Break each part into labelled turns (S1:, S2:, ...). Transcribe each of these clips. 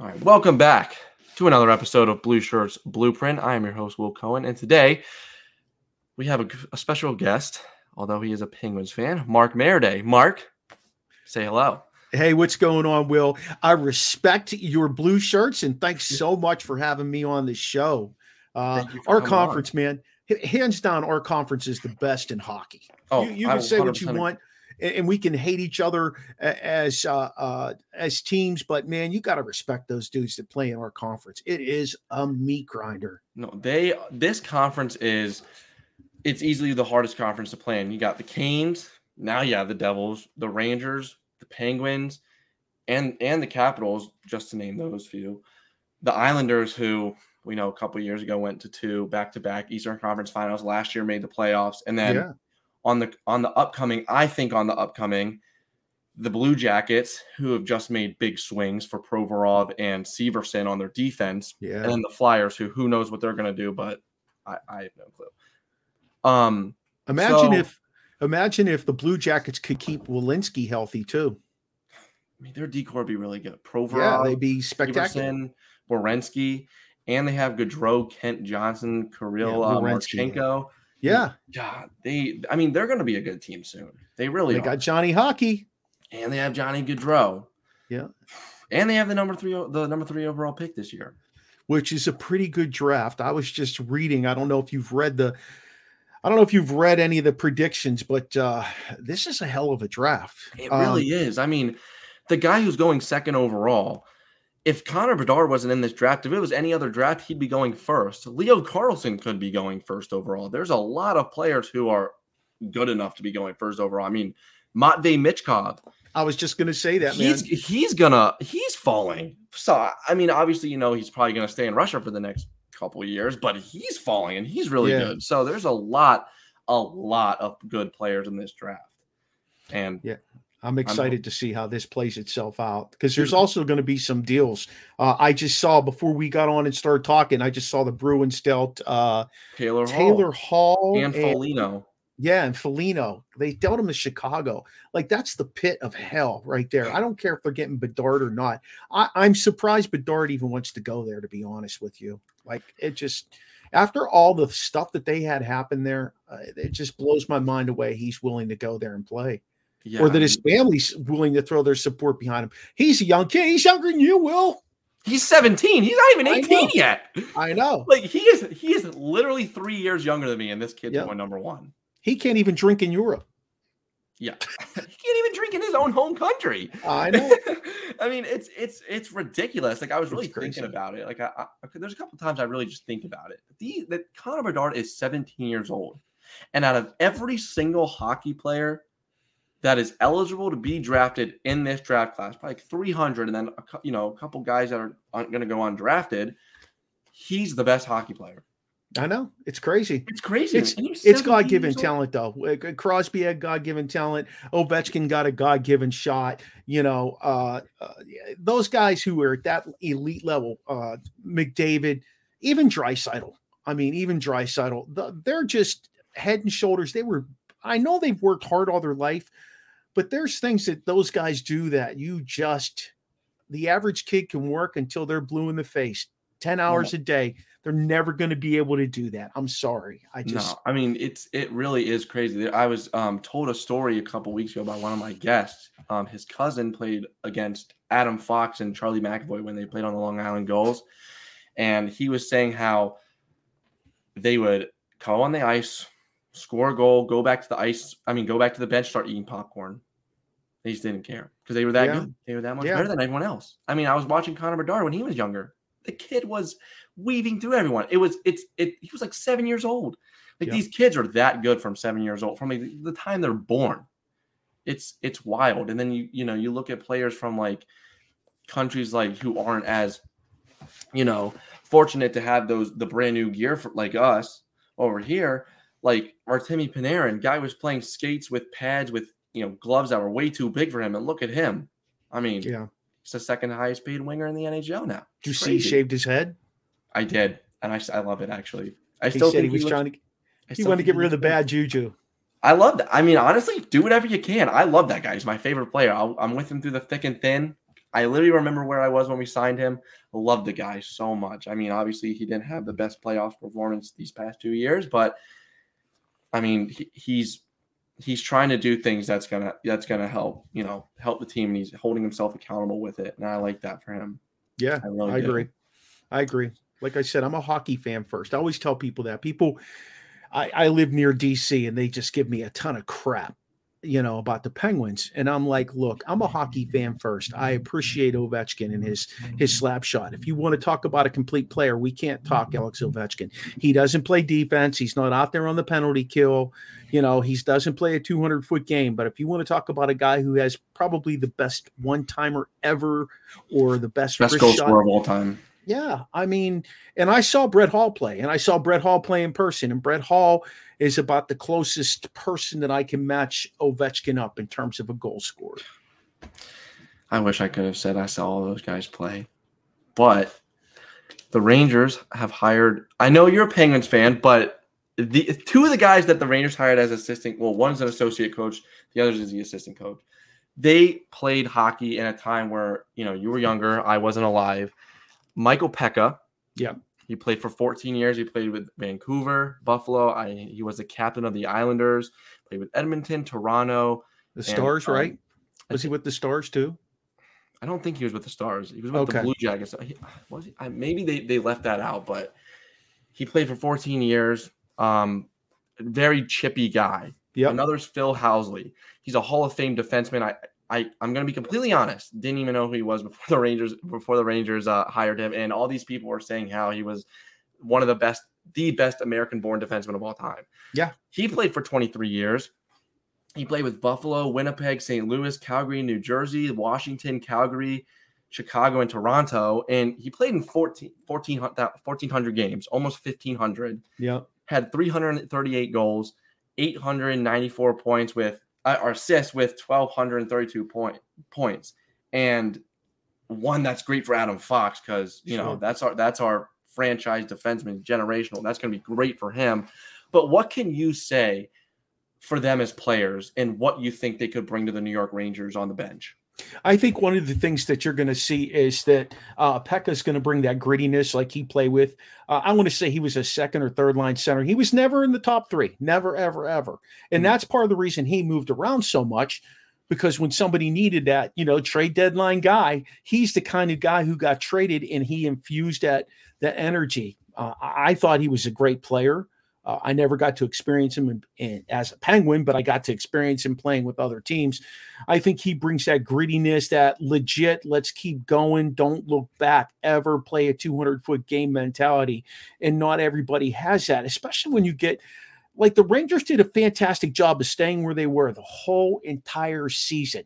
S1: All right, welcome back to another episode of Blue Shirts Blueprint. I am your host, Will Cohen, and today we have a, a special guest, although he is a Penguins fan, Mark Maradei. Mark, say hello.
S2: Hey, what's going on, Will? I respect your blue shirts and thanks so much for having me on the show. Uh, our conference, on. man, hands down, our conference is the best in hockey. Oh, you, you can say what you want and we can hate each other as uh, uh, as teams, but man, you got to respect those dudes that play in our conference. It is a meat grinder.
S1: No, they this conference is it's easily the hardest conference to play in. You got the Canes, now you have the Devils, the Rangers, the Penguins, and and the Capitals, just to name those few. The Islanders, who we know a couple years ago went to two back to back Eastern Conference Finals last year, made the playoffs, and then. Yeah on the on the upcoming, I think on the upcoming, the Blue Jackets, who have just made big swings for Provorov and Severson on their defense, yeah. and then the Flyers, who who knows what they're going to do, but I, I, have no clue. Um,
S2: imagine so, if imagine if the Blue Jackets could keep Werenski healthy too.
S1: I mean, their D core would be really good. Provorov,
S2: yeah, they'd be spectacular.
S1: Severson, Werenski, and they have Gaudreau, Kent Johnson, Kirill, yeah, uh, Marchenko.
S2: Yeah.
S1: God, they I mean, they're gonna be a good team soon. They really
S2: they
S1: are.
S2: got Johnny Hockey.
S1: And they have Johnny Gaudreau.
S2: Yeah.
S1: And they have the number three the number three overall pick this year.
S2: Which is a pretty good draft. I was just reading. I don't know if you've read the I don't know if you've read any of the predictions, but uh this is a hell of a draft.
S1: It really um, is. I mean, the guy who's going second overall if Connor Bedard wasn't in this draft, if it was any other draft, he'd be going first. Leo Carlsson could be going first overall. There's a lot of players who are good enough to be going first overall. I mean, Matvey Michkov.
S2: I was just gonna say that
S1: he's
S2: man.
S1: he's gonna he's falling. So I mean, obviously, you know, he's probably gonna stay in Russia for the next couple years, but he's falling and he's really yeah. good. So there's a lot, a lot of good players in this draft. And
S2: yeah, I'm excited to see how this plays itself out because there's also going to be some deals. Uh, I just saw before we got on and started talking. I just saw the Bruins dealt uh,
S1: Taylor
S2: Taylor Hall,
S1: Hall and Foligno.
S2: Yeah, and Foligno. They dealt him to Chicago. Like that's the pit of hell right there. I don't care if they're getting Bedard or not. I, I'm surprised Bedard even wants to go there. To be honest with you, like it just after all the stuff that they had happen there, uh, it just blows my mind away. He's willing to go there and play yeah. or that his family's willing to throw their support behind him. He's a young kid. He's younger than you, Will.
S1: He's 17. He's not even 18 yet.
S2: I know.
S1: Like he is he is literally three years younger than me, and this kid's yep. going number one.
S2: He can't even drink in Europe.
S1: Yeah. he can't even drink in his own home country.
S2: I know.
S1: I mean, it's it's it's ridiculous. Like I was really thinking about it. Like I, I, there's a couple times I really just think about it. The that Connor Bedard is 17 years old. And out of every single hockey player that is eligible to be drafted in this draft class, probably like 300, and then a, you know a couple guys that are going to go undrafted. He's the best hockey player.
S2: I know it's crazy.
S1: It's crazy.
S2: It's, it's God given talent, though. Crosby had God given talent. Ovechkin got a God given shot. You know, uh, uh, those guys who were at that elite level, uh, McDavid, even Draisaitl. I mean, even Draisaitl, they're just head and shoulders. They were. I know they've worked hard all their life, but there's things that those guys do that you just the average kid can work until they're blue in the face 10 hours a day. They're never going to be able to do that. I'm sorry. I just
S1: no, i mean it's it really is crazy. I was um, told a story a couple weeks ago by one of my guests um, his cousin played against adam fox and charlie mcavoy when they played on the long island gulls and he was saying how they would come on the ice score a goal, go back to the ice. I mean, go back to the bench, start eating popcorn. They just didn't care because they were that yeah. good. They were that much yeah. better than everyone else. I mean, I was watching Connor Bedard when he was younger. The kid was weaving through everyone. It was it's it. He was like seven years old. Like yeah. these kids are that good from seven years old from like the time they're born. It's it's wild. And then you you know you look at players from like countries like who aren't as you know fortunate to have those the brand new gear for like us over here like Artemi Panarin, guy was playing skates with pads with you know gloves that were way too big for him, and look at him. I mean,
S2: yeah,
S1: he's the second highest paid winger in the NHL now.
S2: Did you see he shaved his head?
S1: I did, and I, I love it actually. I
S2: he still said he was he trying to. He wanted to get rid of the bad juju.
S1: I love that. I mean, honestly, do whatever you can. I love that guy. He's my favorite player. i am with him through the thick and thin. I literally remember where I was when we signed him. Love the guy so much. I mean, obviously he didn't have the best playoff performance these past two years, but I mean, he, he's he's trying to do things that's gonna that's gonna help you know help the team, and he's holding himself accountable with it, and I like that for him.
S2: Yeah, I, really I agree. I agree. Like I said, I'm a hockey fan first. I always tell people that people. I, I live near DC, and they just give me a ton of crap you know, about the Penguins. And I'm like, look, I'm a hockey fan first. I appreciate Ovechkin and his his slap shot. If you want to talk about a complete player, we can't talk Alex Ovechkin. He doesn't play defense. He's not out there on the penalty kill. You know, he doesn't play a 200 foot game. But if you want to talk about a guy who has probably the best one timer ever or the best,
S1: best goal scorer of all time.
S2: Yeah, I mean, and I saw Brett Hull play, and I saw Brett Hull play in person, and Brett Hull is about the closest person that I can match Ovechkin up in terms of a goal scorer.
S1: I wish I could have said I saw all those guys play, but the Rangers have hired. I know you're a Penguins fan, but the two of the guys that the Rangers hired as assistant, well, one's an associate coach, the other is the assistant coach. They played hockey in a time where you know you were younger, I wasn't alive Michael Peca.
S2: Yeah.
S1: He played for 14 years. He played with Vancouver, Buffalo. I, he was the captain of the Islanders. Played with Edmonton, Toronto.
S2: The Stars, um, right? Was he with the Stars too?
S1: I don't think he was with the Stars. He was with okay. the Blue Jackets. He, was he? I, maybe they, they left that out, but he played for 14 years. Um, very chippy guy.
S2: Yeah.
S1: Another's Phil Housley. He's a Hall of Fame defenseman. I I I'm gonna be completely honest. Didn't even know who he was before the Rangers before the Rangers uh, hired him, and all these people were saying how he was one of the best, the best American-born defenseman of all time.
S2: Yeah,
S1: he played for 23 years. He played with Buffalo, Winnipeg, St. Louis, Calgary, New Jersey, Washington, Calgary, Chicago, and Toronto. And he played in 14, 14 1,400 games, almost 1,500.
S2: Yeah.
S1: Had 338 goals, 894 points with uh, assists with 1,232 point, points. And one that's great for Adam Fox because you sure. know that's our that's our franchise defenseman generational. That's going to be great for him. But what can you say for them as players and what you think they could bring to the New York Rangers on the bench?
S2: I think one of the things that you're going to see is that uh, is going to bring that grittiness like he played with. Uh, I want to say he was a second or third line center. He was never in the top three, never, ever, ever. And mm-hmm. that's part of the reason he moved around so much because when somebody needed that, you know, trade deadline guy, he's the kind of guy who got traded and he infused that that energy. Uh, I thought he was a great player. Uh, I never got to experience him in, in, as a Penguin, but I got to experience him playing with other teams. I think he brings that grittiness, that legit, let's keep going, don't look back, ever play a 200 foot game mentality. And not everybody has that, especially when you get like the Rangers did a fantastic job of staying where they were the whole entire season.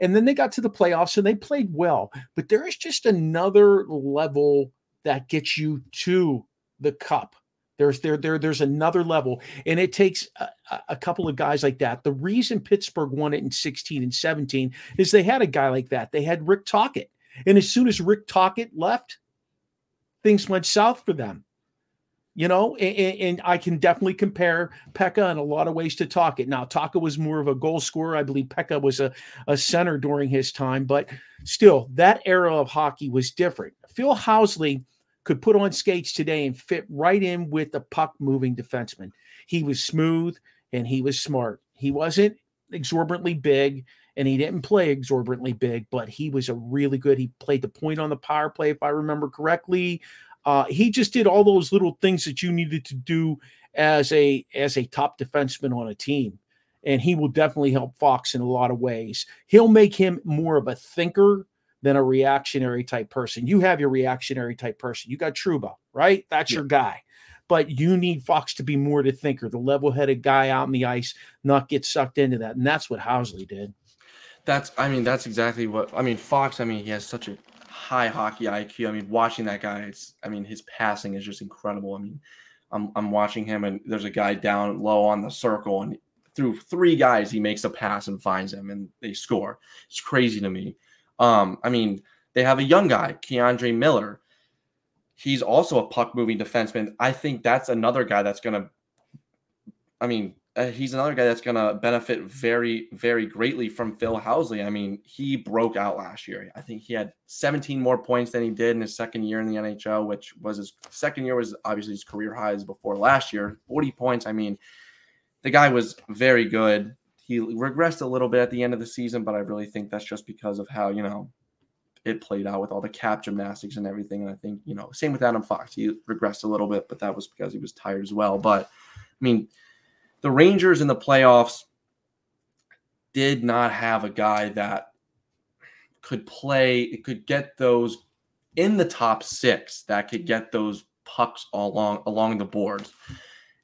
S2: And then they got to the playoffs and they played well, but there is just another level that gets you to the cup there's there there there's another level, and it takes a, a, couple of guys like that. The reason Pittsburgh won it in 16 and 17 is they had a guy like that. They had Rick Tocchet, and as soon as Rick Tocchet left, things went south for them. You know, and, and I can definitely compare Peca in a lot of ways to Tocchet. Now, Tocchet was more of a goal scorer. I believe Peca was a, a center during his time, but still, that era of hockey was different. Phil Housley could put on skates today and fit right in with the puck moving defenseman. He was smooth and he was smart. He wasn't exorbitantly big and he didn't play exorbitantly big, but he was a really good. He played the point on the power play, if I remember correctly. Uh, he just did all those little things that you needed to do as a as a top defenseman on a team and he will definitely help Fox in a lot of ways. He'll make him more of a thinker than a reactionary type person. You have your reactionary type person. You got Trouba, right? That's yeah. your guy. But you need Fox to be more to thinker, the level-headed guy out in the ice, not get sucked into that. And that's what Housley did.
S1: That's I mean, that's exactly what I mean, Fox, I mean, he has such a high hockey IQ. I mean, watching that guy, it's I mean, his passing is just incredible. I mean, I'm I'm watching him and there's a guy down low on the circle and through three guys he makes a pass and finds him and they score. It's crazy to me. Um, I mean, they have a young guy, K'Andre Miller. He's also a puck moving defenseman. I think that's another guy that's going to, I mean, uh, he's another guy that's going to benefit very, very greatly from Phil Housley. I mean, he broke out last year. I think he had 17 more points than he did in his second year in the NHL, which was his second year was obviously his career highs before last year. 40 points. I mean, the guy was very good. He regressed a little bit at the end of the season, but I really think that's just because of how, you know, it played out with all the cap gymnastics and everything. And I think, you know, same with Adam Fox. He regressed a little bit, but that was because he was tired as well. But I mean, the Rangers in the playoffs did not have a guy that could play, it could get those in the top six that could mm. get those pucks along along the boards.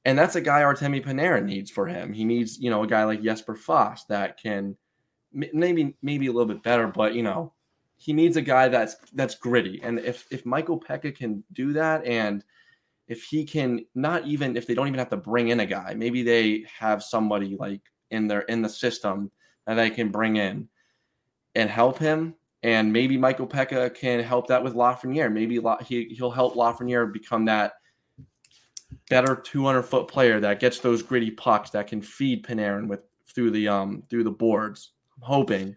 S1: And that's a guy Artemi Panarin needs for him. He needs, you know, a guy like Jesper Fast that can maybe maybe a little bit better, but you know, he needs a guy that's that's gritty. And if if Michael Peca can do that and if he can not even if they don't even have to bring in a guy, maybe they have somebody like in their in the system that they can bring in and help him. And maybe Michael Peca can help that with Lafreniere. Maybe he, he'll help Lafreniere become that better 200 foot player that gets those gritty pucks that can feed Panarin with through the um through the boards. I'm hoping,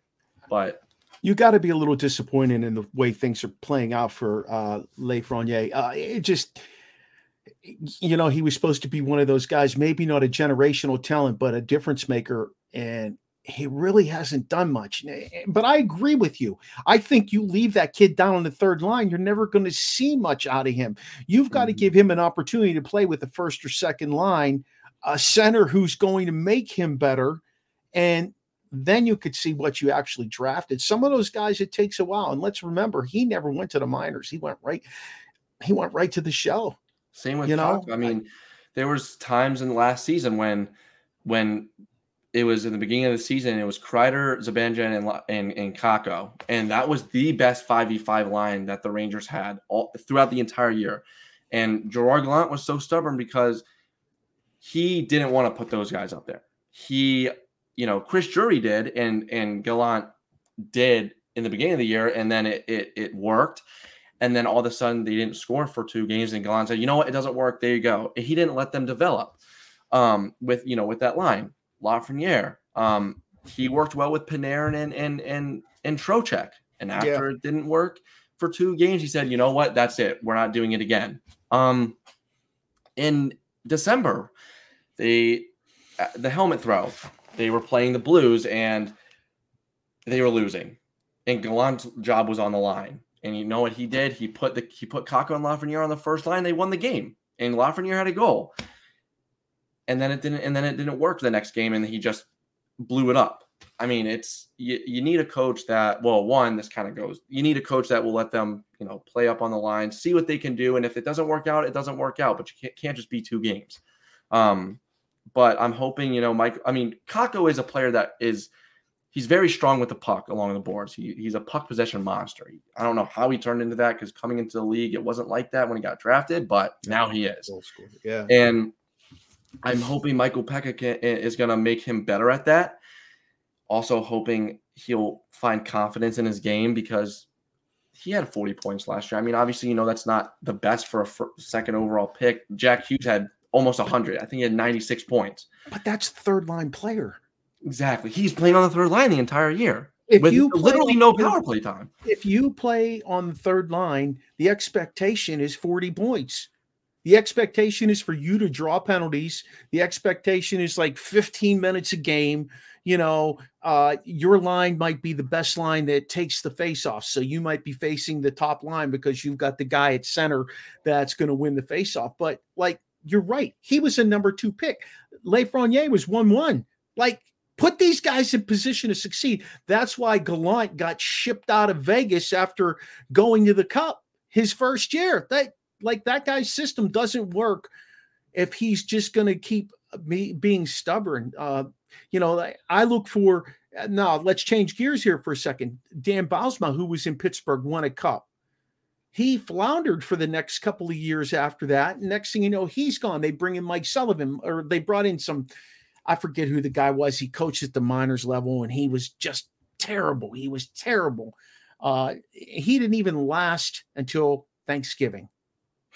S1: but
S2: you got to be a little disappointed in the way things are playing out for uh Lafreniere. Uh, it just you know, he was supposed to be one of those guys, maybe not a generational talent, but a difference maker. And he really hasn't done much. But I agree with you. I think you leave that kid down on the third line, you're never going to see much out of him. You've got to mm-hmm. give him an opportunity to play with the first or second line, a center who's going to make him better. And then you could see what you actually drafted. Some of those guys, it takes a while. And let's remember, he never went to the minors. He went right, he went right to the show.
S1: Same with you know. I mean, there was times in the last season when when it was in the beginning of the season, it was Kreider, Zibanejad, and and, and Kakko, and that was the best five v five line that the Rangers had all throughout the entire year. And Gerard Gallant was so stubborn because he didn't want to put those guys up there. He, you know, Chris Drury did, and and Gallant did in the beginning of the year, and then it it, it worked. And then all of a sudden they didn't score for two games, and Gallant said, "You know what? It doesn't work. There you go." He didn't let them develop um, with you know with that line. Lafreniere, um, he worked well with Panarin and and and and Trocheck, and after yeah. it didn't work for two games, he said, "You know what? That's it. We're not doing it again." Um, in December, they uh, the helmet throw, they were playing the Blues and they were losing, and Gallant's job was on the line and you know what he did? He put the he put Kakko and Lafreniere on the first line. They won the game, and Lafreniere had a goal. And then it didn't. And then it didn't work the next game, and he just blew it up. I mean, it's you, you need a coach that well, one, this kind of goes. You need a coach that will let them, you know, play up on the line, see what they can do, and if it doesn't work out, it doesn't work out. But you can't, can't just be two games. Um, but I'm hoping, you know, Mike. I mean, Kakko is a player that is he's very strong with the puck along the boards. He, he's a puck possession monster. I don't know how he turned into that because coming into the league, it wasn't like that when he got drafted, but now he is.
S2: Yeah.
S1: And I'm hoping Michael Peca can, is going to make him better at that. Also, hoping he'll find confidence in his game because he had 40 points last year. I mean, obviously, you know, that's not the best for a second overall pick. Jack Hughes had almost 100. I think he had 96 points.
S2: But that's third line player.
S1: Exactly. He's playing on the third line the entire year. If with you literally no power play time.
S2: If you play on the third line, the expectation is 40 points. The expectation is for you to draw penalties. The expectation is like 15 minutes a game. You know, uh, your line might be the best line that takes the face off. So you might be facing the top line because you've got the guy at center that's going to win the face off. But like, you're right. He was a number two pick. Lafreniere was 1 1. Like, Put these guys in position to succeed. That's why Gallant got shipped out of Vegas after going to the Cup his first year. That like that guy's system doesn't work if he's just going to keep me being stubborn. Uh, you know, I, look for now. Let's change gears here for a second. Dan Bylsma, who was in Pittsburgh, won a cup. He floundered for the next couple of years after that. Next thing you know, he's gone. They bring in Mike Sullivan, or they brought in some I forget who the guy was. He coached at the minors level and he was just terrible. He was terrible. Uh, he didn't even last until Thanksgiving.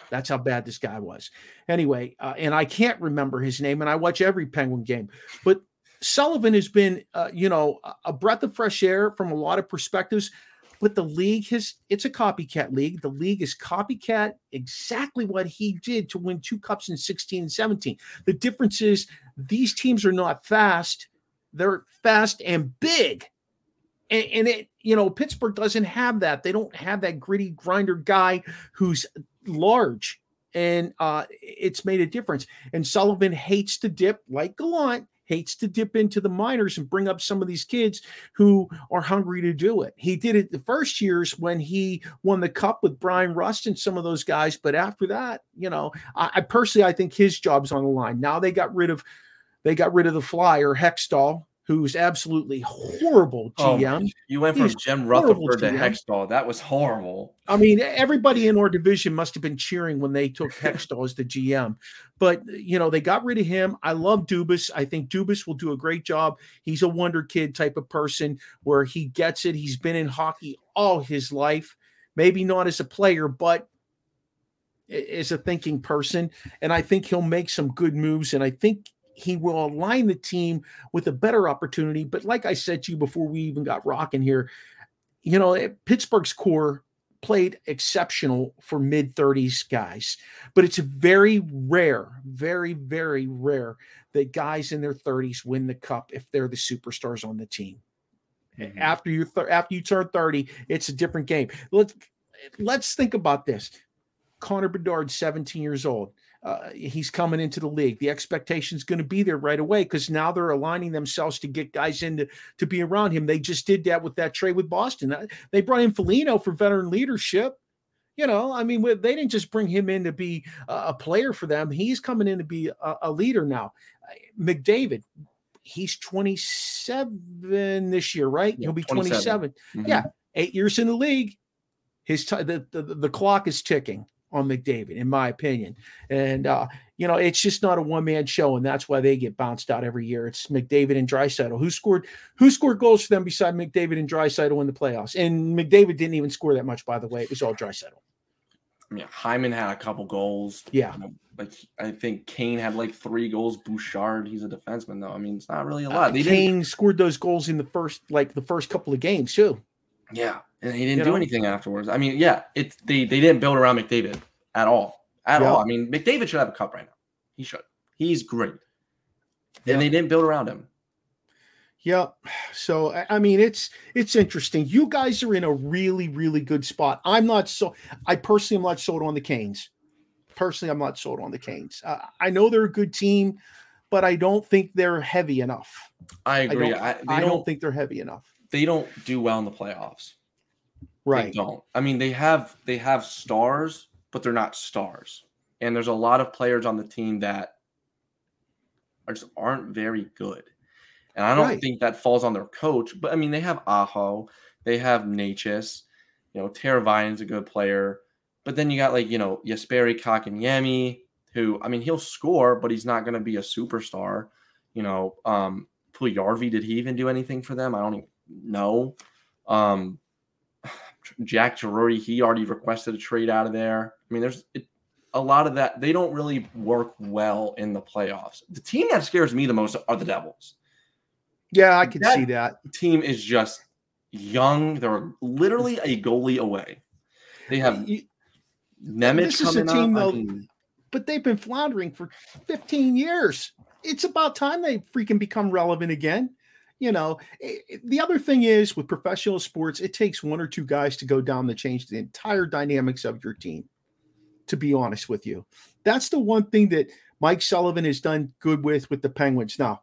S2: That's how bad this guy was. Anyway, uh, and I can't remember his name, and I watch every Penguin game. But Sullivan has been, uh, you know, a breath of fresh air from a lot of perspectives. But the league has, it's a copycat league. The league is copycat exactly what he did to win two cups in 16 and 17. The difference is these teams are not fast, they're fast and big. And, and it, you know, Pittsburgh doesn't have that. They don't have that gritty grinder guy who's large and uh, it's made a difference. And Sullivan hates to dip like Gallant hates to dip into the minors and bring up some of these kids who are hungry to do it. He did it the first years when he won the cup with Bryan Rust and some of those guys, but after that, you know, I, I personally I think his job's on the line. Now they got rid of they got rid of the flyer Hextall who's absolutely horrible GM. Oh,
S1: you went from Jim Rutherford to Hextall. That was horrible.
S2: I mean, everybody in our division must have been cheering when they took Hextall as the GM. But you know, they got rid of him. I love Dubas. I think Dubas will do a great job. He's a wonder kid type of person where he gets it. He's been in hockey all his life. Maybe not as a player, but as a thinking person. And I think he'll make some good moves. And I think he will align the team with a better opportunity. But like I said to you before we even got rocking here, you know, Pittsburgh's core played exceptional for mid 30s guys, but it's very rare, very, very rare that guys in their 30s win the cup if they're the superstars on the team. Mm-hmm. After you th- after you turn 30, it's a different game. Let's let's think about this. Connor Bedard, 17 years old uh, he's coming into the league. The expectation is going to be there right away because now they're aligning themselves to get guys in to, to be around him. They just did that with that trade with Boston. They brought in Foligno for veteran leadership. You know, I mean, they didn't just bring him in to be a player for them. He's coming in to be a, a leader now. McDavid, he's 27 this year, right? Yeah, He'll be 27. 27. Mm-hmm. Yeah, eight years in the league. His t- the, the the clock is ticking on McDavid, in my opinion. And uh, you know, it's just not a one man show, and that's why they get bounced out every year. It's McDavid and Draisaitl. Who scored who scored goals for them beside McDavid and Draisaitl in the playoffs? And McDavid didn't even score that much, by the way. It was all Draisaitl.
S1: Yeah, Hyman had a couple goals.
S2: Yeah.
S1: You know, like I think Kane had like three goals. Bouchard, he's a defenseman though. I mean, it's not really a lot.
S2: Uh, Kane scored those goals in the first, like the first couple of games too.
S1: Yeah, and he didn't you do know? anything afterwards. I mean, yeah, it's they they didn't build around McDavid at all, at all. I mean, McDavid should have a cup right now. He should. He's great, and they didn't build around him.
S2: Yep. So I mean, it's it's interesting. You guys are in a really really good spot. I'm not so. I personally am not sold on the Canes. Personally, I'm not sold on the Canes. Uh, I know they're a good team, but I don't think they're heavy enough.
S1: I agree.
S2: I don't, I, I don't, don't think they're heavy enough.
S1: They don't do well in the playoffs.
S2: Right.
S1: They don't. I mean, they have they have stars, but they're not stars. And there's a lot of players on the team that are just aren't very good. And I don't right. think that falls on their coach. But I mean, they have Aho, they have Necas, you know, Teravainen's a good player. But then you got like, you know, Jesperi Kotkaniemi, who I mean, he'll score, but he's not going to be a superstar. You know, um, Puljujarvi, did he even do anything for them? I don't even know. Um, Jack Drury, he already requested a trade out of there. I mean, there's it, a lot of that. They don't really work well in the playoffs. The team that scares me the most are the Devils.
S2: Yeah, I can that see that.
S1: Team is just young. They're literally a goalie away. They have you, Nemec this is a team,
S2: up. though, I mean, but they've been floundering for 15 years. It's about time they freaking become relevant again you know, it, the other thing is with professional sports, it takes one or two guys to go down to change the entire dynamics of your team. To be honest with you, that's the one thing that Mike Sullivan has done good with with the Penguins. Now,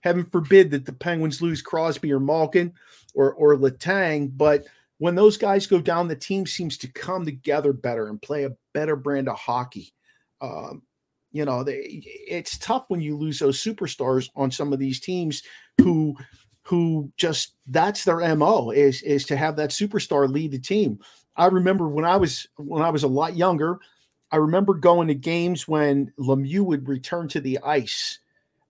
S2: heaven forbid that the Penguins lose Crosby or Malkin or or Letang, but when those guys go down, the team seems to come together better and play a better brand of hockey. Um, you know, they, it's tough when you lose those superstars on some of these teams who who just that's their mo is is to have that superstar lead the team. I remember when I was when I was a lot younger, I remember going to games when Lemieux would return to the ice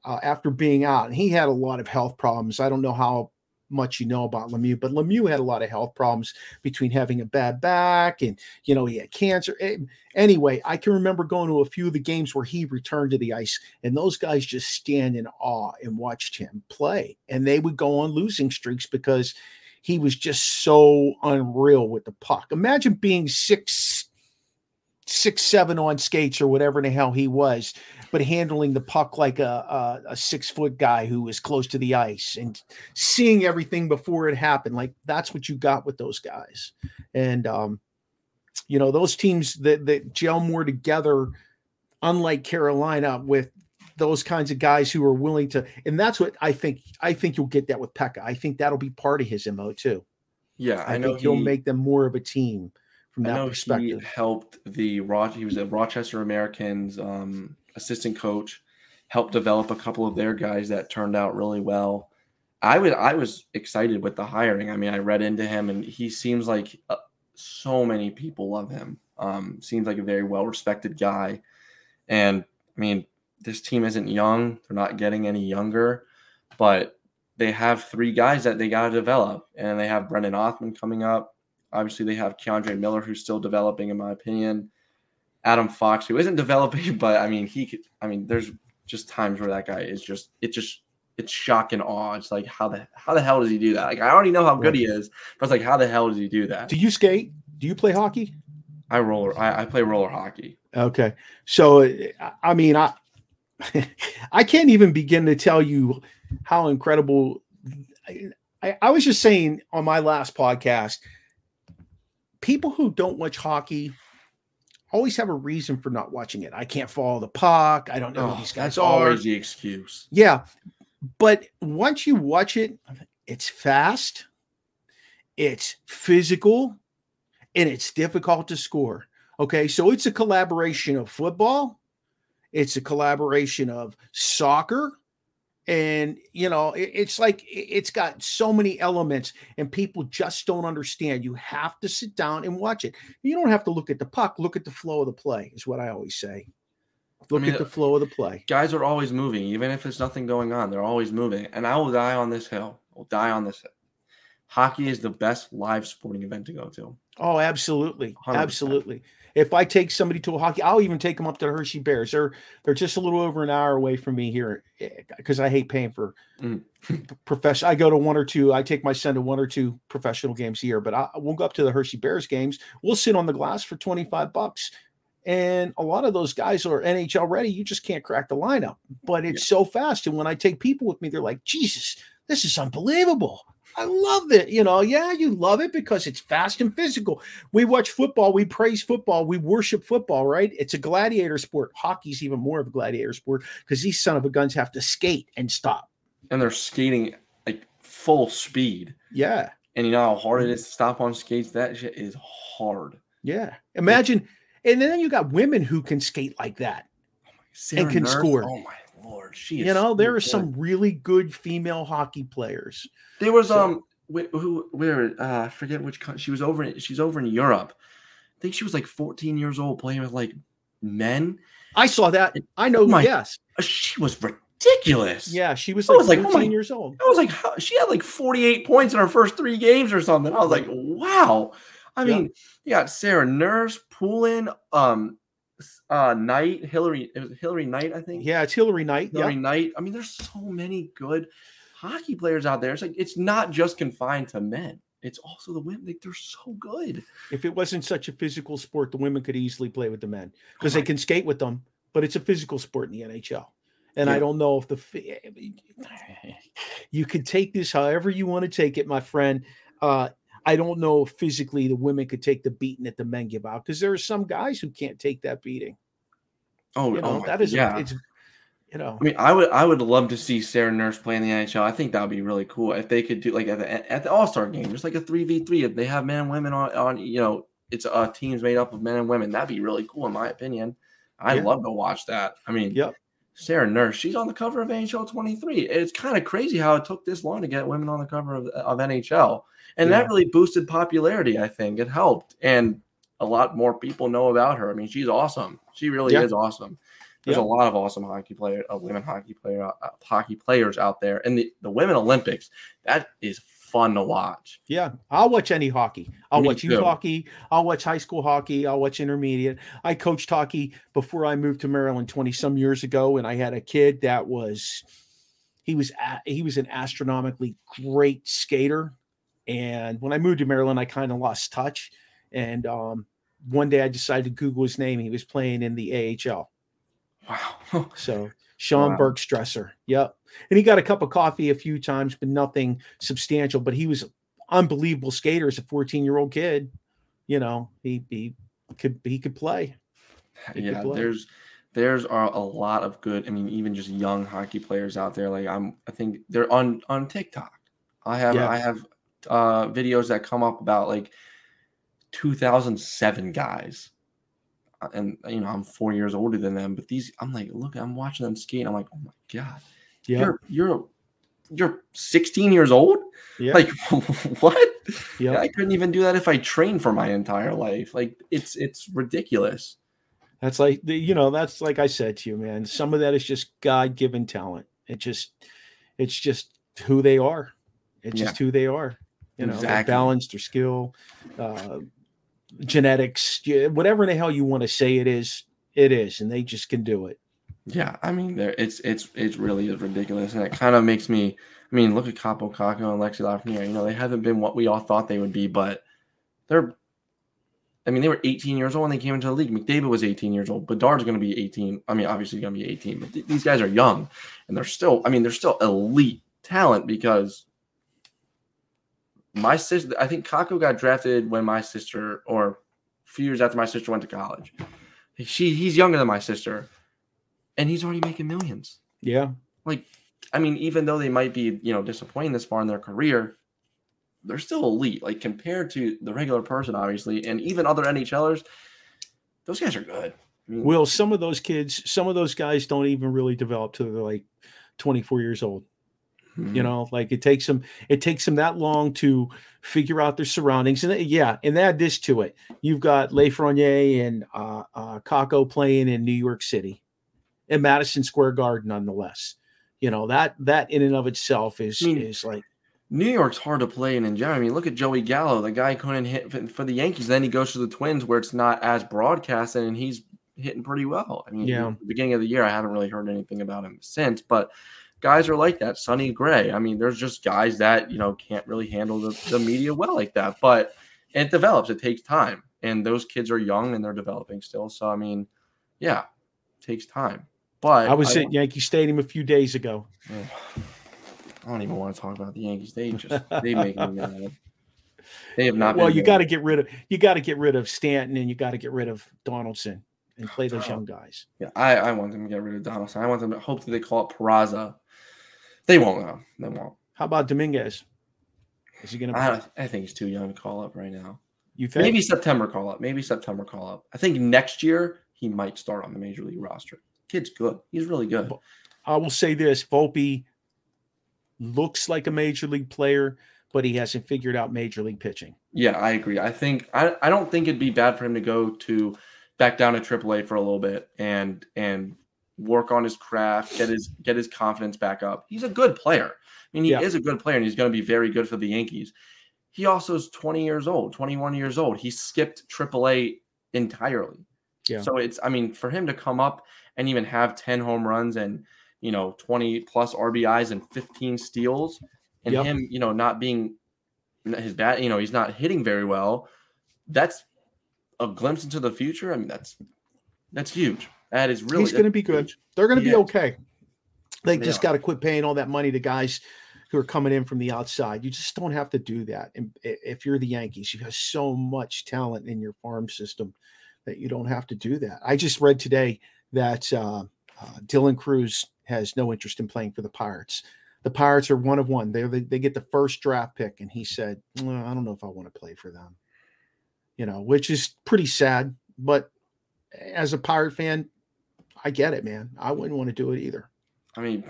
S2: uh, after being out, and he had a lot of health problems. I don't know how much you know about Lemieux, but Lemieux had a lot of health problems between having a bad back and you know he had cancer. Eh, anyway, I can remember going to a few of the games where he returned to the ice, and those guys just stand in awe and watched him play, and they would go on losing streaks because he was just so unreal with the puck. Imagine being six six seven on skates or whatever the hell he was, but handling the puck like a, a, a six foot guy who was close to the ice and seeing everything before it happened. Like that's what you got with those guys, and um, you know those teams that that gel more together, unlike Carolina with those kinds of guys who are willing to, and that's what I think. I think you'll get that with Peca. I think that'll be part of his mo too.
S1: Yeah,
S2: I, I know he'll make them more of a team from that perspective.
S1: He helped the He was a Rochester Americans um, assistant coach, helped develop a couple of their guys that turned out really well. I was I was excited with the hiring. I mean, I read into him, and he seems like uh, so many people love him. Um, seems like a very well respected guy, and I mean, this team isn't young; they're not getting any younger, but they have three guys that they got to develop, and they have Brennan Othmann coming up. Obviously, they have K'Andre Miller, who's still developing, in my opinion. Adam Fox, who isn't developing, but I mean, he could, I mean, there's just times where that guy is just, it just, it's shock and awe. It's like, how the, how the hell does he do that? Like, I already know how good he is, but it's like, how the hell does he do that?
S2: Do you skate? Do you play hockey?
S1: I roller, I, I play roller hockey.
S2: Okay. So, I mean, I, I can't even begin to tell you how incredible. I, I was just saying on my last podcast, people who don't watch hockey always have a reason for not watching it. I can't follow the puck. I don't know oh, who these guys that's are.
S1: Always the excuse.
S2: Yeah, but once you watch it, it's fast, it's physical, and it's difficult to score. Okay, so it's a collaboration of football, it's a collaboration of soccer, and you know it, it's like it's got so many elements and people just don't understand. You have to sit down and watch it. You don't have to look at the puck look at the flow of the play is what i always say. Look I mean, at the uh, flow of the play.
S1: guys are always moving. Even if there's nothing going on they're always moving. And i will die on this hill. I'll die on this hill. Hockey is the best live sporting event to go to.
S2: Oh absolutely. 100%. absolutely if I take somebody to a hockey, I'll even take them up to the Hershey Bears. They're they're just a little over an hour away from me here because eh, I hate paying for mm. professional. I go to one or two. I take my son to one or two professional games a year, but I, won't go up to the Hershey Bears games. We'll sit on the glass for twenty five bucks. And a lot of those guys are NHL ready. You just can't crack the lineup, but it's yeah. so fast. And when I take people with me, they're like, Jesus, this is unbelievable. I love it. You know, yeah, you love it because it's fast and physical. We watch football, we praise football, we worship football, right? It's a gladiator sport. Hockey's even more of a gladiator sport because these son of a guns have to skate and stop.
S1: And they're skating like full speed.
S2: Yeah.
S1: And you know how hard it is to stop on skates? That shit is hard.
S2: Yeah. Imagine, and then you got women who can skate like that oh and can score.
S1: Oh my she.
S2: You know, there are some really good female hockey players.
S1: There was so, um, who where uh, I forget which country she was over. In, she's over in Europe. I think she was like 14 years old playing with like men.
S2: I saw that. I know. My, yes,
S1: uh, she was ridiculous.
S2: Yeah, she was like, was like 14 oh my, years old.
S1: I was like, how, she had like 48 points in her first three games or something. I was like, wow. I mean, you got Sarah Nurse, Poulin, um, uh Knight, Hilary, it was Hilary Knight, I think.
S2: Yeah, it's Hilary Knight.
S1: Hilary yeah. Knight. I mean, there's so many good hockey players out there. It's like it's not just confined to men. It's also the women. Like they're so good.
S2: If it wasn't such a physical sport, the women could easily play with the men because oh they can skate with them. But it's a physical sport in the NHL. And yeah. I don't know if the you could take this however you want to take it, my friend. Uh, I don't know if physically the women could take the beating that the men give out because there are some guys who can't take that beating.
S1: Oh,
S2: you
S1: know,
S2: oh that is yeah. it's you know.
S1: I mean, I would I would love to see Sarah Nurse play in the NHL. I think that would be really cool if they could do like at the at the All Star game, just like a three v three. If they have men and women on on you know, it's uh teams made up of men and women. That'd be really cool in my opinion. I'd yeah. love to watch that. I mean,
S2: yep.
S1: Sarah Nurse, she's on the cover of NHL 23. It's kind of crazy how it took this long to get women on the cover of, of NHL. And yeah. that really boosted popularity, I think. It helped. And a lot more people know about her. I mean, she's awesome. She really yeah. is awesome. There's yeah. a lot of awesome hockey player, uh, women hockey player, uh, hockey players out there, and the, the women Olympics. That is fun to watch.
S2: Yeah, I'll watch any hockey. I'll
S1: Me
S2: watch youth hockey. I'll watch high school hockey. I'll watch intermediate. I coached hockey before I moved to Maryland 20 some years ago, and I had a kid that was he was he was an astronomically great skater. And when I moved to Maryland, I kind of lost touch. And um, one day I decided to Google his name. He was playing in the AHL.
S1: Wow.
S2: So Sean
S1: Wow.
S2: Bergstresser. Yep. And he got a cup of coffee a few times, but nothing substantial. But he was unbelievable skater as a 14 year old kid. You know, he he could he could play. He could
S1: yeah,
S2: play.
S1: there's there's are a lot of good. I mean, even just young hockey players out there. Like I'm, I think they're on on TikTok. I have
S2: Yeah.
S1: I have uh videos that come up about like 2007 guys, and you know I'm four years older than them. But these, I'm like, look, I'm watching them skate. I'm like, oh my god,
S2: Yeah.
S1: you're you're you're 16 years old.
S2: Yeah.
S1: Like what?
S2: yeah.
S1: I couldn't even do that if I trained for my entire life. Like it's it's ridiculous.
S2: That's like the, you know, that's like I said to you, man. Some of that is just God given talent. It just it's just who they are. It's just who they are. You know,
S1: Exactly.
S2: balance, their skill, uh, genetics, whatever the hell you want to say it is, it is, and they just can do it.
S1: Yeah, I mean, there it's it's it's really ridiculous, and it kind of makes me. I mean, look at Capo Kakko and Lexi Lafreniere. You know, they haven't been what we all thought they would be, but they're. I mean, they were 18 years old when they came into the league. McDavid was 18 years old. Bedard's going to be 18. I mean, obviously going to be 18, but th- these guys are young, and they're still. I mean, they're still elite talent because my sister. I think Kakko got drafted when my sister, or a few years after my sister went to college. She he's younger than my sister and he's already making millions.
S2: Yeah.
S1: Like, I mean, even though they might be, you know, disappointing this far in their career, they're still elite. Like compared to the regular person, obviously, and even other NHLers, those guys are good. I mean,
S2: Will some of those kids, some of those guys don't even really develop till they're like 24 years old.
S1: Mhm.
S2: You know, like it takes them, it takes them that long to figure out their surroundings. And yeah, and add this to it. You've got Lafreniere and uh, uh, Kakko playing in New York City, in Madison Square Garden, nonetheless. You know that that in and of itself is
S1: I mean,
S2: is like
S1: New York's hard to play in in general. I mean, look at Joey Gallo. The guy couldn't hit for- the Yankees. Then he goes to the Twins, where it's not as broadcasted, and he's hitting pretty well. I mean,
S2: Yeah.
S1: at the beginning of the year, I haven't really heard anything about him since, but guys are like that. Sonny Gray. I mean, there's just guys that you know can't really handle the, the media well like that, but it develops. It takes time, and those kids are young and they're developing still. So I mean, yeah, it takes time. But
S2: I was
S1: I
S2: at Yankee Stadium a few days ago.
S1: I don't even want to talk about the Yankees. They just they make me mad. They have not.
S2: well, you got to get rid of you got to get rid of Stanton and you got to get rid of Donaldson and play those young guys.
S1: Yeah, I, I want them to get rid of Donaldson. I want them to hopefully they call it Peraza. They won't know. They won't.
S2: How about Dominguez? Is he going to?
S1: I, I think he's too young to call up right now.
S2: You think?
S1: Maybe September call up. Maybe September call up. I think next year he might start on the major league roster. Kid's good. He's really good.
S2: I will say this: Volpe looks like a major league player, but he hasn't figured out major league pitching.
S1: Yeah, I agree. I think I, I don't think it'd be bad for him to go to back down to AAA for a little bit and and work on his craft, get his get his confidence back up. He's a good player. I mean, he
S2: Yeah.
S1: is a good player and he's going to be very good for the Yankees. He also is 20 years old, 21 years old. He skipped AAA entirely.
S2: Yeah.
S1: So it's I mean, for him to come up and even have 10 home runs and you know 20 plus RBIs and 15 steals and
S2: Yep.
S1: him, you know, not being his bat, you know, he's not hitting very well. That's a glimpse into the future. I mean, that's that's huge. That is really
S2: He's going to be good. They're going to be okay. They
S1: They
S2: just got to quit paying all that money to guys who are coming in from the outside. You just don't have to do that. And if you're the Yankees, you have so much talent in your farm system that you don't have to do that. I just read today that uh, uh, Dylan Crews has no interest in playing for the Pirates. The Pirates are one of one. They they they get the first draft pick, and he said, "Well, "I don't know if I want to play for them." You know, which is pretty sad. But as a Pirate fan, I get it, man. I wouldn't want to do it either.
S1: I mean,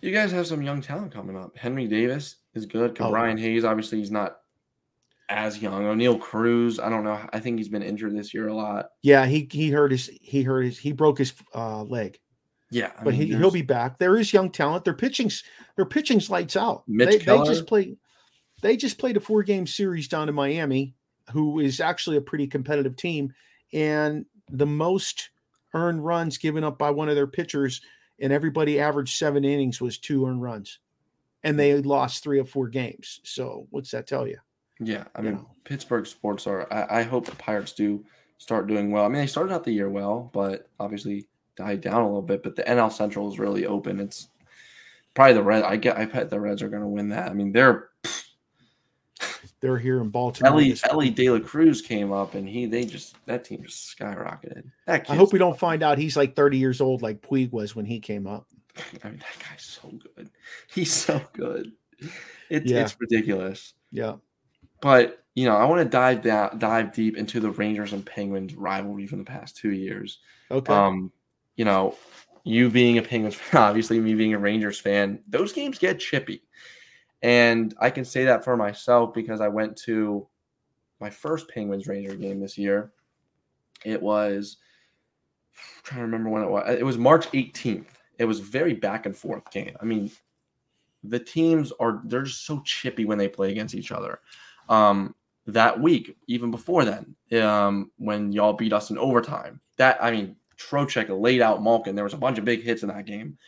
S1: you guys have some young talent coming up. Henry Davis is good.
S2: Oh.
S1: Brian Hayes, obviously, he's not as young. Oneil Cruz, I don't know. I think he's been injured this year a lot.
S2: Yeah, he he hurt his he hurt his he broke his uh, leg,
S1: Yeah, I
S2: but
S1: mean,
S2: he he'll be back. There is young talent. Their pitching's their pitching's lights out. They, they just play. they just played a four game series down in Miami, who is actually a pretty competitive team. And the most earned runs given up by one of their pitchers, and everybody averaged seven innings was two earned runs. And they lost three or four games. So what's that tell you?
S1: Yeah, I mean, know. Pittsburgh sports are. I, I, hope the Pirates do start doing well. I mean, they started out the year well, but obviously died down a little bit. But the NL Central is really open. It's probably the Red. I get. I bet the Reds are going to win that. I mean, they're
S2: they're here in Baltimore.
S1: Elly Elly De La Cruz came up, and he they just that team just skyrocketed.
S2: That I hope we don't find out he's like 30 years old, like Puig was when he came up.
S1: I mean, that guy's so good. He's so good. It's yeah. it's ridiculous.
S2: Yeah.
S1: But you know, I want to dive down, dive deep into the Rangers and Penguins rivalry from the past two years.
S2: Okay.
S1: Um, you know, you being a Penguins fan, obviously me being a Rangers fan, those games get chippy. And I can say that for myself because I went to my first Penguins Ranger game this year. It was I'm trying to remember when it was. It was March 18th. It was very back and forth game. I mean, the teams are they're just so chippy when they play against each other. Um, that week, even before then, um, when y'all beat us in overtime, that I mean, Trocheck laid out Malkin. There was a bunch of big hits in that game.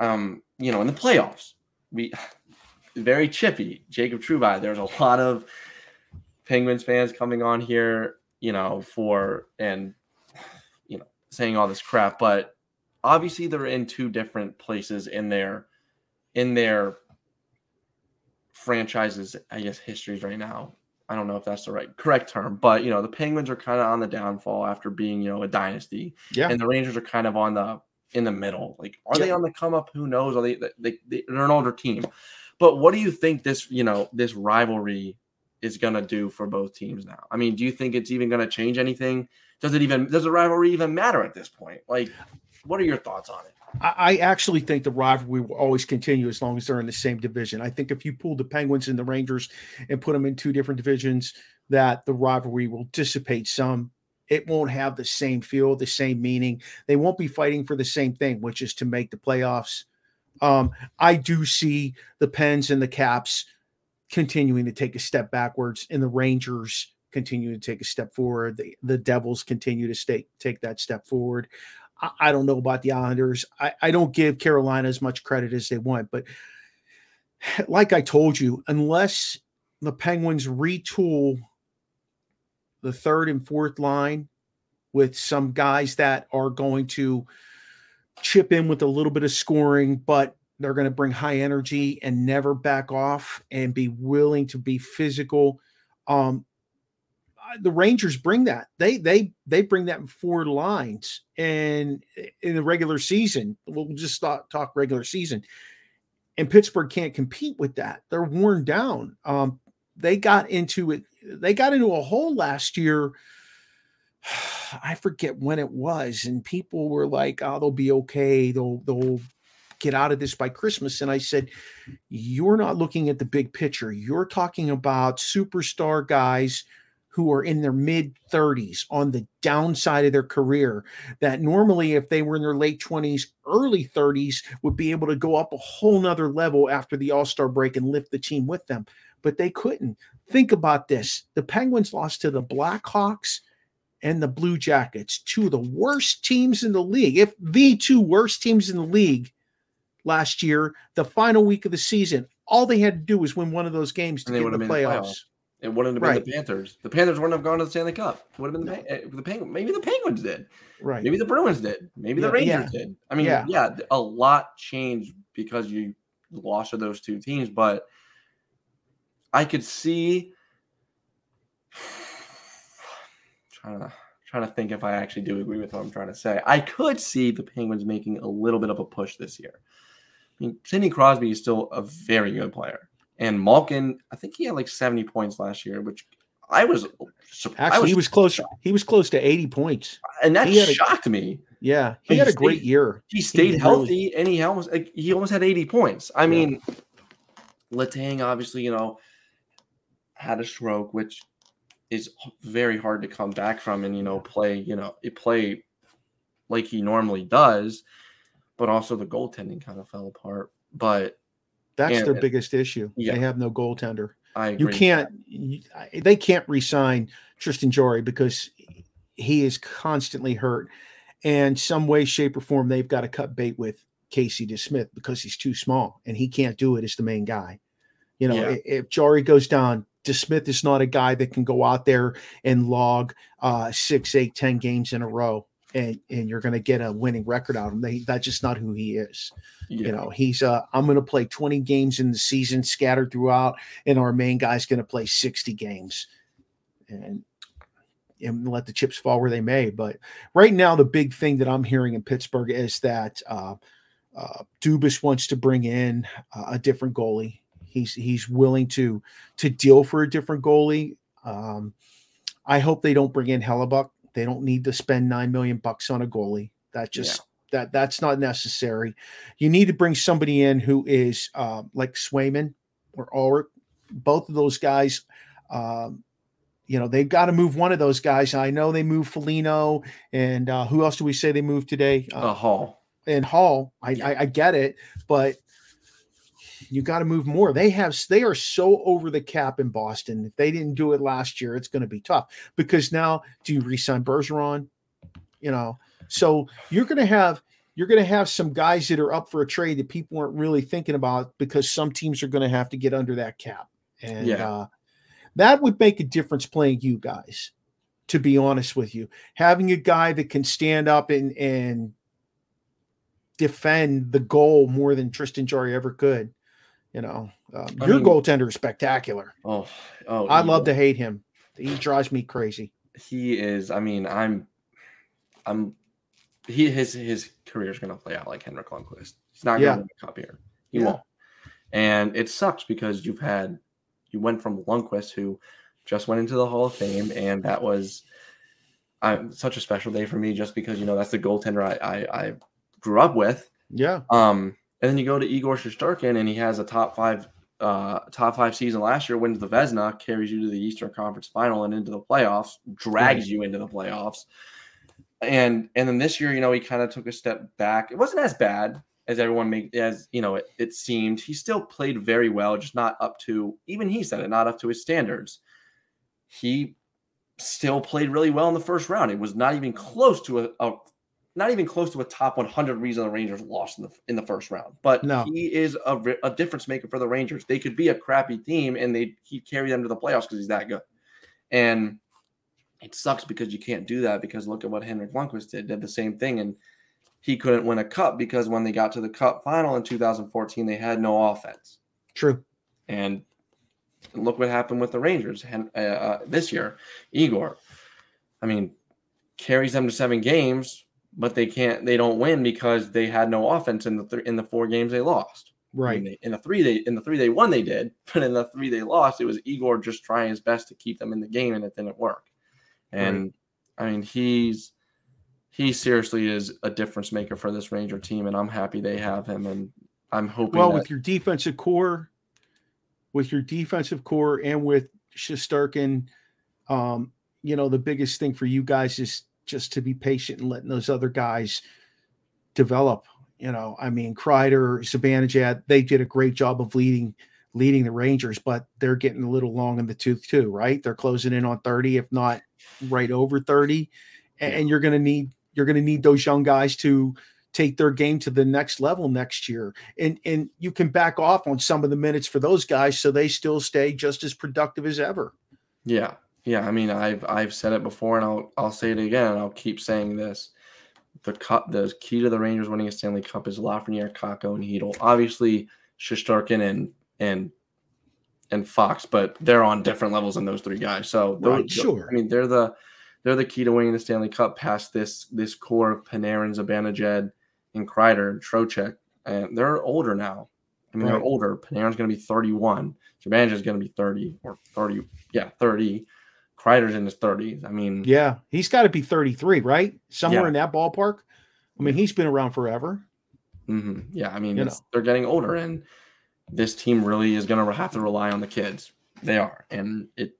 S1: Um, you know, in the playoffs, we very chippy. Jacob Trouba. There's a lot of Penguins fans coming on here, you know, for and you know saying all this crap, but obviously they're in two different places in their in their franchises, I guess, histories right now. I don't know if that's the right correct term, but you know, the Penguins are kind of on the downfall after being, you know, a dynasty.
S2: Yeah.
S1: And the Rangers are kind of on the in the middle. Like, are yeah. they on the come up? Who knows? Are they, they, they they're an older team. But what do you think this, you know, this rivalry is going to do for both teams now? I mean, do you think it's even going to change anything? Does it even does the rivalry even matter at this point? Like, what are your thoughts on it?
S2: I actually think the rivalry will always continue as long as they're in the same division. I think if you pull the Penguins and the Rangers and put them in two different divisions, that the rivalry will dissipate some it won't have the same feel, the same meaning. They won't be fighting for the same thing, which is to make the playoffs. Um, I do see the Pens and the Caps continuing to take a step backwards, and the Rangers continue to take a step forward. The, the Devils continue to stay, take that step forward. I, I don't know about the Islanders. I, I don't give Carolina as much credit as they want, but like I told you, unless the Penguins retool the third and fourth line with some guys that are going to chip in with a little bit of scoring, but they're going to bring high energy and never back off and be willing to be physical. Um, the Rangers bring that. They they they bring that in four lines, and in the regular season, we'll just talk, talk regular season. And Pittsburgh can't compete with that. They're worn down. Um, they got into it they got into a hole last year. I forget when it was, and people were like, "Oh, they'll be okay. They'll they'll get out of this by Christmas." And I said, "You're not looking at the big picture. You're talking about superstar guys." Who are in their mid 30s on the downside of their career, that normally, if they were in their late 20s, early 30s, would be able to go up a whole nother level after the All Star break and lift the team with them. But they couldn't. Think about this the Penguins lost to the Blackhawks and the Blue Jackets, two of the worst teams in the league, if the two worst teams in the league last year, the final week of the season. All they had to do was win one of those games to get in the playoffs. The
S1: it wouldn't have been right. the Panthers. The Panthers wouldn't have gone to the Stanley Cup. It would have been the, eh, the Penguins. Maybe the Penguins did.
S2: Right.
S1: Maybe the Bruins did. Maybe the Rangers yeah. did. I mean, yeah. yeah, a lot changed because you lost to those two teams, but – I could see trying to trying to think if I actually do agree with what I'm trying to say. I could see the Penguins making a little bit of a push this year. I mean, Sidney Crosby is still a very good player, and Malkin, I think he had like 70 points last year, which I was
S2: surprised. Actually, was, he was close. He was close to 80 points,
S1: and that shocked
S2: a,
S1: me.
S2: Yeah, he, he had a great year.
S1: He stayed he healthy, really, and he almost like, he almost had 80 points. I yeah. mean, Letang, obviously, you know, had a stroke, which is very hard to come back from and you know play you know it play like he normally does but also the goaltending kind of fell apart but
S2: That's
S1: And
S2: their biggest issue.
S1: Yeah.
S2: They have no goaltender.
S1: I
S2: You can't. You, they can't resign Tristan Jarry because he is constantly hurt, and some way, shape, or form, they've got to cut bait with Casey DeSmith because he's too small and he can't do it as the main guy. You know,
S1: Yeah.
S2: i- if Jarry goes down, DeSmith is not a guy that can go out there and log uh, six, eight, ten games in a row. And, and you're going to get a winning record out of him. They, that's just not who he is.
S1: Yeah.
S2: You know, he's uh I'm gonna play 20 games in the season scattered throughout, and our main guy's gonna play 60 games. And and let the chips fall where they may. But right now, the big thing that I'm hearing in Pittsburgh is that uh, uh, Dubas wants to bring in uh, a different goalie. He's he's willing to to deal for a different goalie. Um, I hope they don't bring in Hellebuyck. They don't need to spend nine million bucks on a goalie. That just that that's not necessary. You need to bring somebody in who is uh, like Swayman or Ullmark. Both of those guys, um, you know, they've got to move one of those guys. I know they moved Foligno, and uh, who else do we say they moved today? Uh,
S1: Hall.
S2: and Hall. I, I, I get it, but you got to move more. They have they are so over the cap in Boston. If they didn't do it last year, it's going to be tough because now do you resign Bergeron? You know, so you're going to have you're going to have some guys that are up for a trade that people weren't really thinking about because some teams are going to have to get under that cap, and
S1: Yeah.
S2: uh, that would make a difference playing you guys. To be honest with you, having a guy that can stand up and and defend the goal more than Tristan Jarry ever could. You know, um, your
S1: mean-
S2: goaltender is spectacular.
S1: Oh, oh.
S2: I love to hate him. He drives me crazy.
S1: He is. I mean, I'm. I'm. He his his career is going to play out like Henrik Lundqvist. He's not going
S2: Yeah.
S1: to win the cup here. He
S2: Yeah.
S1: won't. And it sucks because you've had you went from Lundqvist who just went into the Hall of Fame, and that was uh, such a special day for me just because you know that's the goaltender I I, I grew up with.
S2: Yeah,
S1: Um, and then you go to Igor Shesterkin, and he has a top five, uh, top five season last year. Wins the Vezina, carries you to the Eastern Conference Final and into the playoffs, drags you into the playoffs. And and then this year, you know, he kind of took a step back. It wasn't as bad as everyone make as you know it, it seemed. He still played very well, just not up to even he said it, not up to his standards. He still played really well in the first round. It was not even close to a, a not even close to a top 100 reason the Rangers lost in the in the first round. But
S2: No.
S1: he is a, a difference maker for the Rangers. They could be a crappy team and they he carry them to the playoffs because he's that good. And it sucks because you can't do that because look at what Henrik Lundqvist did. Did the same thing and he couldn't win a cup because when they got to the cup final in 2014, they had no offense.
S2: true.
S1: And look what happened with the Rangers uh, uh, this year. Igor, I mean, carries them to seven games, but they can't. They don't win because they had no offense in the th- in the four games they lost.
S2: Right.
S1: they- in the three they in the three they won they did, but in the three they lost, it was Igor just trying his best to keep them in the game, and it didn't work. And I mean, he's he seriously is a difference maker for this Ranger team, and I'm happy they have him, and I'm hoping.
S2: Well,
S1: that-
S2: with your defensive core, with your defensive core, and with Shesterkin, um, you know, the biggest thing for you guys is just to be patient and letting those other guys develop. You know, I mean, Kreider, Zibanejad, they did a great job of leading leading the Rangers, but they're getting a little long in the tooth too, right? They're closing in on 30, if not right over 30. And, and you're gonna need you're gonna need those young guys to take their game to the next level next year. And and you can back off on some of the minutes for those guys so they still stay just as productive as ever.
S1: Yeah, yeah. I mean, I've I've said it before, and I'll I'll say it again, and I'll keep saying this. The cup, the key to the Rangers winning a Stanley Cup is Lafreniere, Kakko, and Chytil. Obviously, Shesterkin and and and Fox, but they're on different levels than those three guys. So those-
S2: Right, sure.
S1: I mean, they're the they're the key to winning the Stanley Cup. Past this this core of Panarin, Zibanejad, and Kreider and Trocheck, and they're older now. I mean,
S2: Right.
S1: they're older. Panarin's going to be 31. Zibanejad is going to be 30 or 30. Yeah, 30. Kreider's in his 30s. I mean,
S2: Yeah, he's got to be 33, right? Somewhere
S1: Yeah.
S2: in that ballpark. I mean, he's been around forever.
S1: mhm, yeah. I mean, they're getting older, and this team really is going to have to rely on the kids. They are, and it,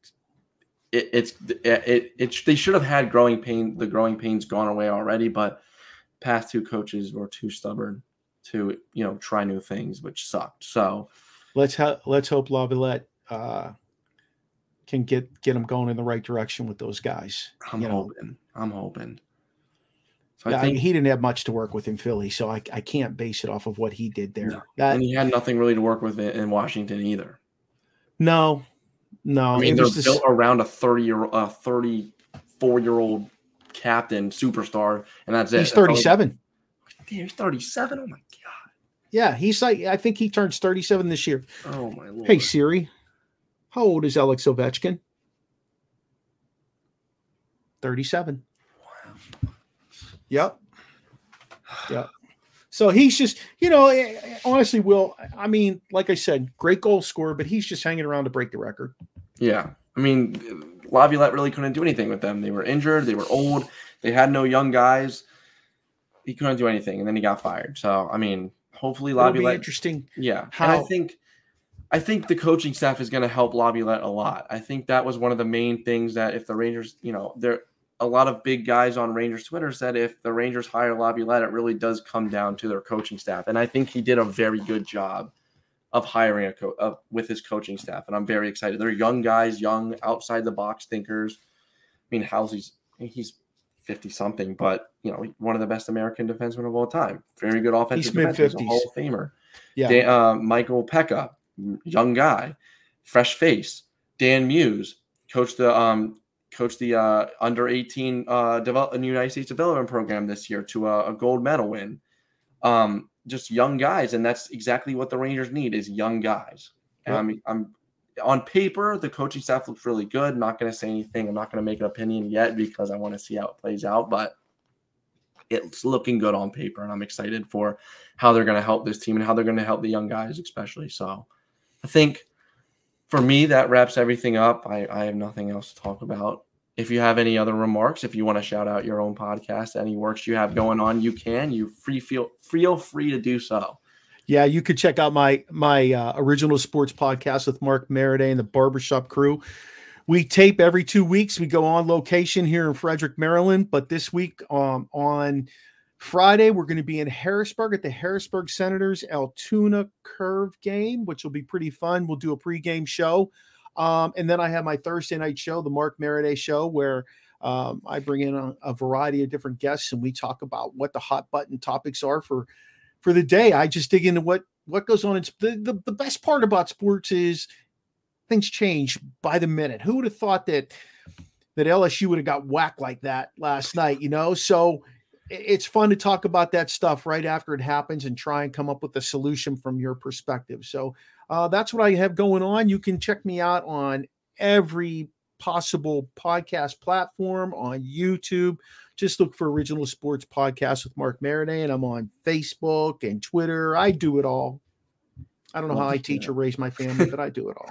S1: it it's it, it, they should have had growing pain. The growing pains gone away already, but past two coaches were too stubborn, to you know try new things, which sucked. So
S2: let's ha- let's hope Laviolette uh, can get get them going in the right direction with those guys.
S1: I'm hoping. Know. I'm hoping.
S2: So yeah, I think he didn't have much to work with in Philly, so I, I can't base it off of what he did there.
S1: No. That, and he had nothing really to work with in Washington either.
S2: No, no.
S1: I mean, they're this... built around a thirty year, a thirty-four year old captain superstar, and that's
S2: it. He's thirty-seven.
S1: Damn, he's thirty-seven. Oh my god.
S2: Yeah, he's like I think he turns thirty-seven this year.
S1: Oh my lord.
S2: Hey Siri, how old is Alex Ovechkin? Thirty-seven. Wow. Yep. Yep. So he's just, you know, eh, eh, honestly, Will, I mean, like I said, great goal scorer, but he's just hanging around to break the record.
S1: Yeah. I mean, Laviolette really couldn't do anything with them. They were injured, they were old, they had no young guys. He couldn't do anything, and then he got fired. So, I mean, hopefully Laviolette.
S2: interesting.
S1: Yeah. How, and I think. I think the coaching staff is going to help Laviolette a lot. I think that was one of the main things that if the Rangers, you know, there are a lot of big guys on Rangers Twitter said if the Rangers hire Laviolette, it really does come down to their coaching staff, and I think he did a very good job of hiring a coach with his coaching staff, and I'm very excited. They're young guys, young outside the box thinkers. I mean, Housley's he's fifty something, but you know, one of the best American defensemen of all time. Very good offensive
S2: he's
S1: defenseman, Hall of Famer. Yeah, uh, Michael Peca, young guy, fresh face. Dan Muse coached the um, coached the uh, under 18 uh, develop, United States development program this year to a, a gold medal win. Um, just young guys, and that's exactly what the Rangers need is young guys. Yep. I'm, I'm on paper, the coaching staff looks really good. I'm not going to say anything. I'm not going to make an opinion yet because I want to see how it plays out, but it's looking good on paper, and I'm excited for how they're going to help this team and how they're going to help the young guys, especially. So, I think for me, that wraps everything up. I, I have nothing else to talk about. If you have any other remarks, if you want to shout out your own podcast, any works you have going on, you can. You free feel feel free to do so.
S2: Yeah, you could check out my my uh, original sports podcast with Mark Maradei and the Barbershop Crew. We tape every two weeks. We go on location here in Frederick, Maryland. But this week um, on Friday, we're going to be in Harrisburg at the Harrisburg Senators Altoona Curve game, which will be pretty fun. We'll do a pregame show. Um, and then I have my Thursday night show, the Mark Maradei show, where um, I bring in a, a, variety of different guests and we talk about what the hot button topics are for for the day. I just dig into what what goes on. It's the, the, the best part about sports is things change by the minute. Who would have thought that that LSU would have got whacked like that last night? You know, so it's fun to talk about that stuff right after it happens and try and come up with a solution from your perspective. So uh, that's what I have going on. You can check me out on every possible podcast platform on YouTube. Just look for Original Sports Podcast with Mark Maradei, and I'm on Facebook and Twitter. I do it all. I don't know Love how I teach or raise my family, but I do it all.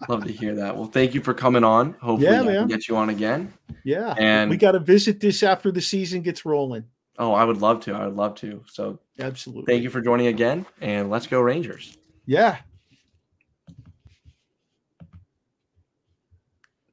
S1: Love to hear that. Well, thank you for coming on. Hopefully, yeah, I can get you on again.
S2: Yeah, and we got to visit this after the season gets rolling.
S1: Oh, I would love to. I would love to. So,
S2: absolutely.
S1: Thank you for joining again, and let's go Rangers.
S2: Yeah.